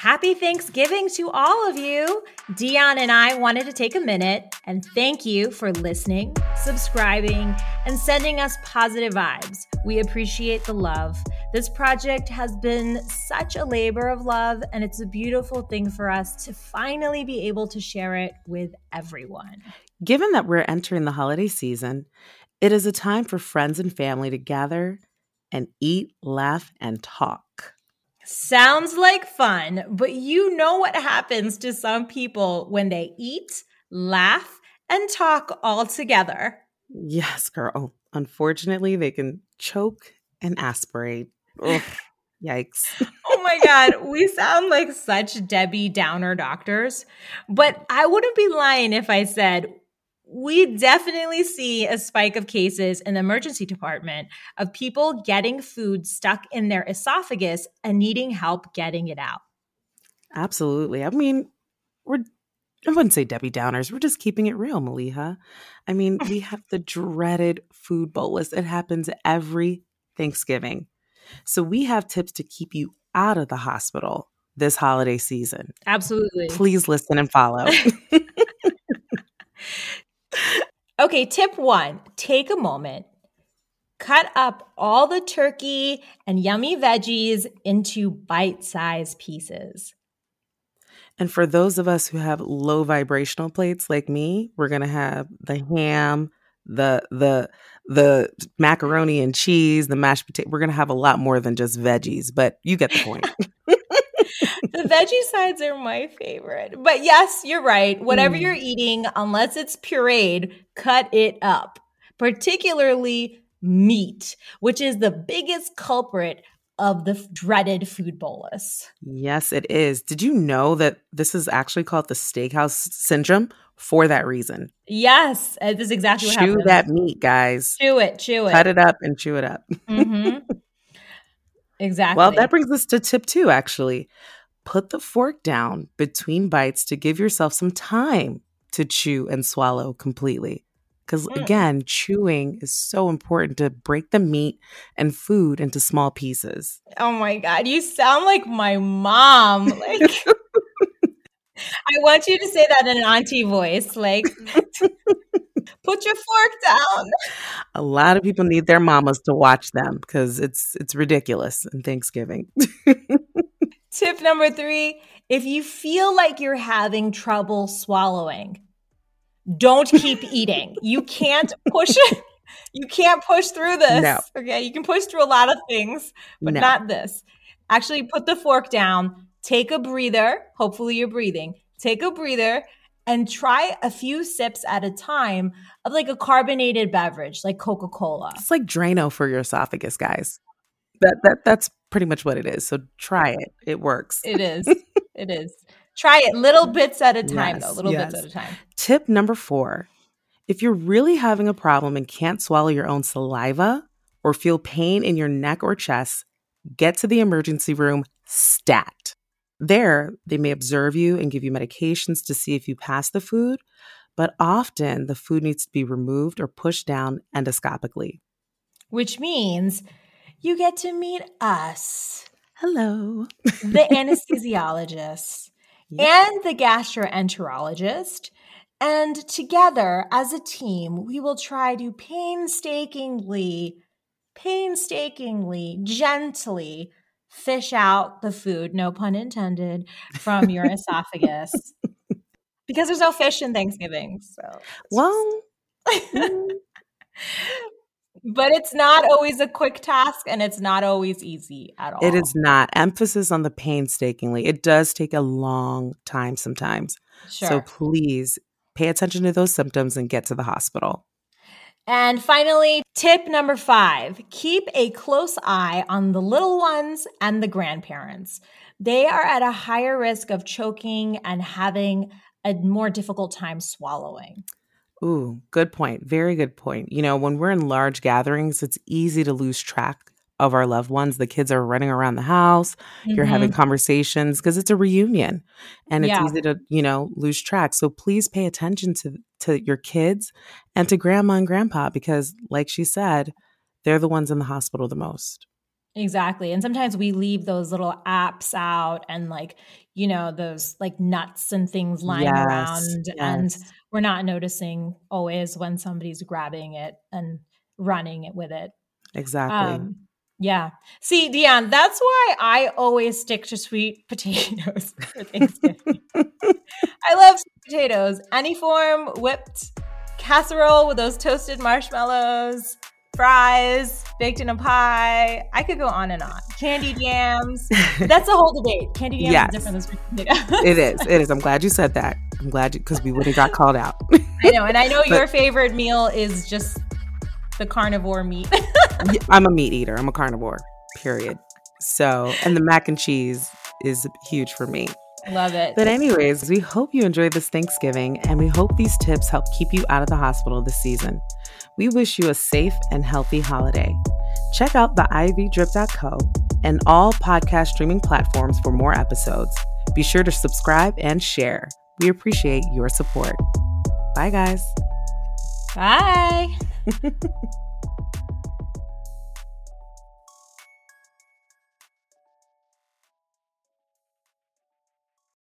Happy Thanksgiving to all of you. Dionne and I wanted to take a minute and thank you for listening, subscribing, and sending us positive vibes. We appreciate the love. This project has been such a labor of love, and it's a beautiful thing for us to finally be able to share it with everyone. Given that we're entering the holiday season, it is a time for friends and family to gather and eat, laugh, and talk. Sounds like fun, but you know what happens to some people when they eat, laugh, and talk all together. Yes, girl. Oh, unfortunately, they can choke and aspirate. Ugh, yikes. oh my God. We sound like such Debbie Downer doctors, but I wouldn't be lying if I said we definitely see a spike of cases in the emergency department of people getting food stuck in their esophagus and needing help getting it out. Absolutely. I mean, we're I wouldn't say Debbie Downers. We're just keeping it real, Maleeha. I mean, we have the dreaded food bolus. It happens every Thanksgiving. So we have tips to keep you out of the hospital this holiday season. Absolutely. Please listen and follow. Okay, tip one take a moment, cut up all the turkey and yummy veggies into bite sized pieces. And for those of us who have low vibrational plates like me, we're going to have the ham, the the the macaroni and cheese, the mashed potato. We're going to have a lot more than just veggies, but you get the point. the veggie sides are my favorite. But yes, you're right. Whatever mm. you're eating, unless it's pureed, cut it up. Particularly meat, which is the biggest culprit of the dreaded food bolus. Yes, it is. Did you know that this is actually called the steakhouse syndrome for that reason? Yes, this is exactly what happens. chew that meat, guys. Chew it, chew it. Cut it up and chew it up. Mm-hmm. Exactly. Well, that brings us to tip two, actually. Put the fork down between bites to give yourself some time to chew and swallow completely. Because mm. again, chewing is so important to break the meat and food into small pieces. Oh my God. You sound like my mom. Like, I want you to say that in an auntie voice. Like, put your fork down. A lot of people need their mamas to watch them because it's it's ridiculous in Thanksgiving. Tip number three: if you feel like you're having trouble swallowing, don't keep eating. You can't push it. You can't push through this. No. Okay, you can push through a lot of things, but no. not this. Actually, put the fork down. Take a breather. Hopefully, you're breathing. Take a breather and try a few sips at a time of like a carbonated beverage like Coca-Cola. It's like Drano for your esophagus, guys. That that that's pretty much what it is. So try it. It works. It is. it is. Try it little bits at a time yes, though, little yes. bits at a time. Tip number 4. If you're really having a problem and can't swallow your own saliva or feel pain in your neck or chest, get to the emergency room stat. There, they may observe you and give you medications to see if you pass the food, but often the food needs to be removed or pushed down endoscopically. Which means you get to meet us. Hello. the anesthesiologist and the gastroenterologist. And together as a team, we will try to painstakingly, painstakingly, gently fish out the food, no pun intended, from your esophagus. Because there's no fish in Thanksgiving. So well mm, but it's not always a quick task and it's not always easy at all. It is not. Emphasis on the painstakingly. It does take a long time sometimes. Sure. So please pay attention to those symptoms and get to the hospital. And finally, tip number five keep a close eye on the little ones and the grandparents. They are at a higher risk of choking and having a more difficult time swallowing. Ooh, good point. Very good point. You know, when we're in large gatherings, it's easy to lose track of our loved ones. The kids are running around the house, mm-hmm. you're having conversations because it's a reunion and it's yeah. easy to, you know, lose track. So please pay attention to to your kids and to grandma and grandpa because like she said, they're the ones in the hospital the most. Exactly. And sometimes we leave those little apps out and like, you know, those like nuts and things lying yes, around yes. and we're not noticing always when somebody's grabbing it and running it with it. Exactly. Um, yeah. See, Dionne, that's why I always stick to sweet potatoes for Thanksgiving. I love sweet potatoes, any form, whipped, casserole with those toasted marshmallows, fries, baked in a pie. I could go on and on. Candy jams. That's a whole debate. Candy jams yes. is different than sweet potatoes. it is. It is. I'm glad you said that. I'm glad because we would have got called out. I know, and I know but, your favorite meal is just the carnivore meat. I'm a meat eater. I'm a carnivore. Period. So, and the mac and cheese is huge for me. Love it. But, anyways, we hope you enjoyed this Thanksgiving and we hope these tips help keep you out of the hospital this season. We wish you a safe and healthy holiday. Check out the ivydrip.co and all podcast streaming platforms for more episodes. Be sure to subscribe and share. We appreciate your support. Bye, guys. Bye.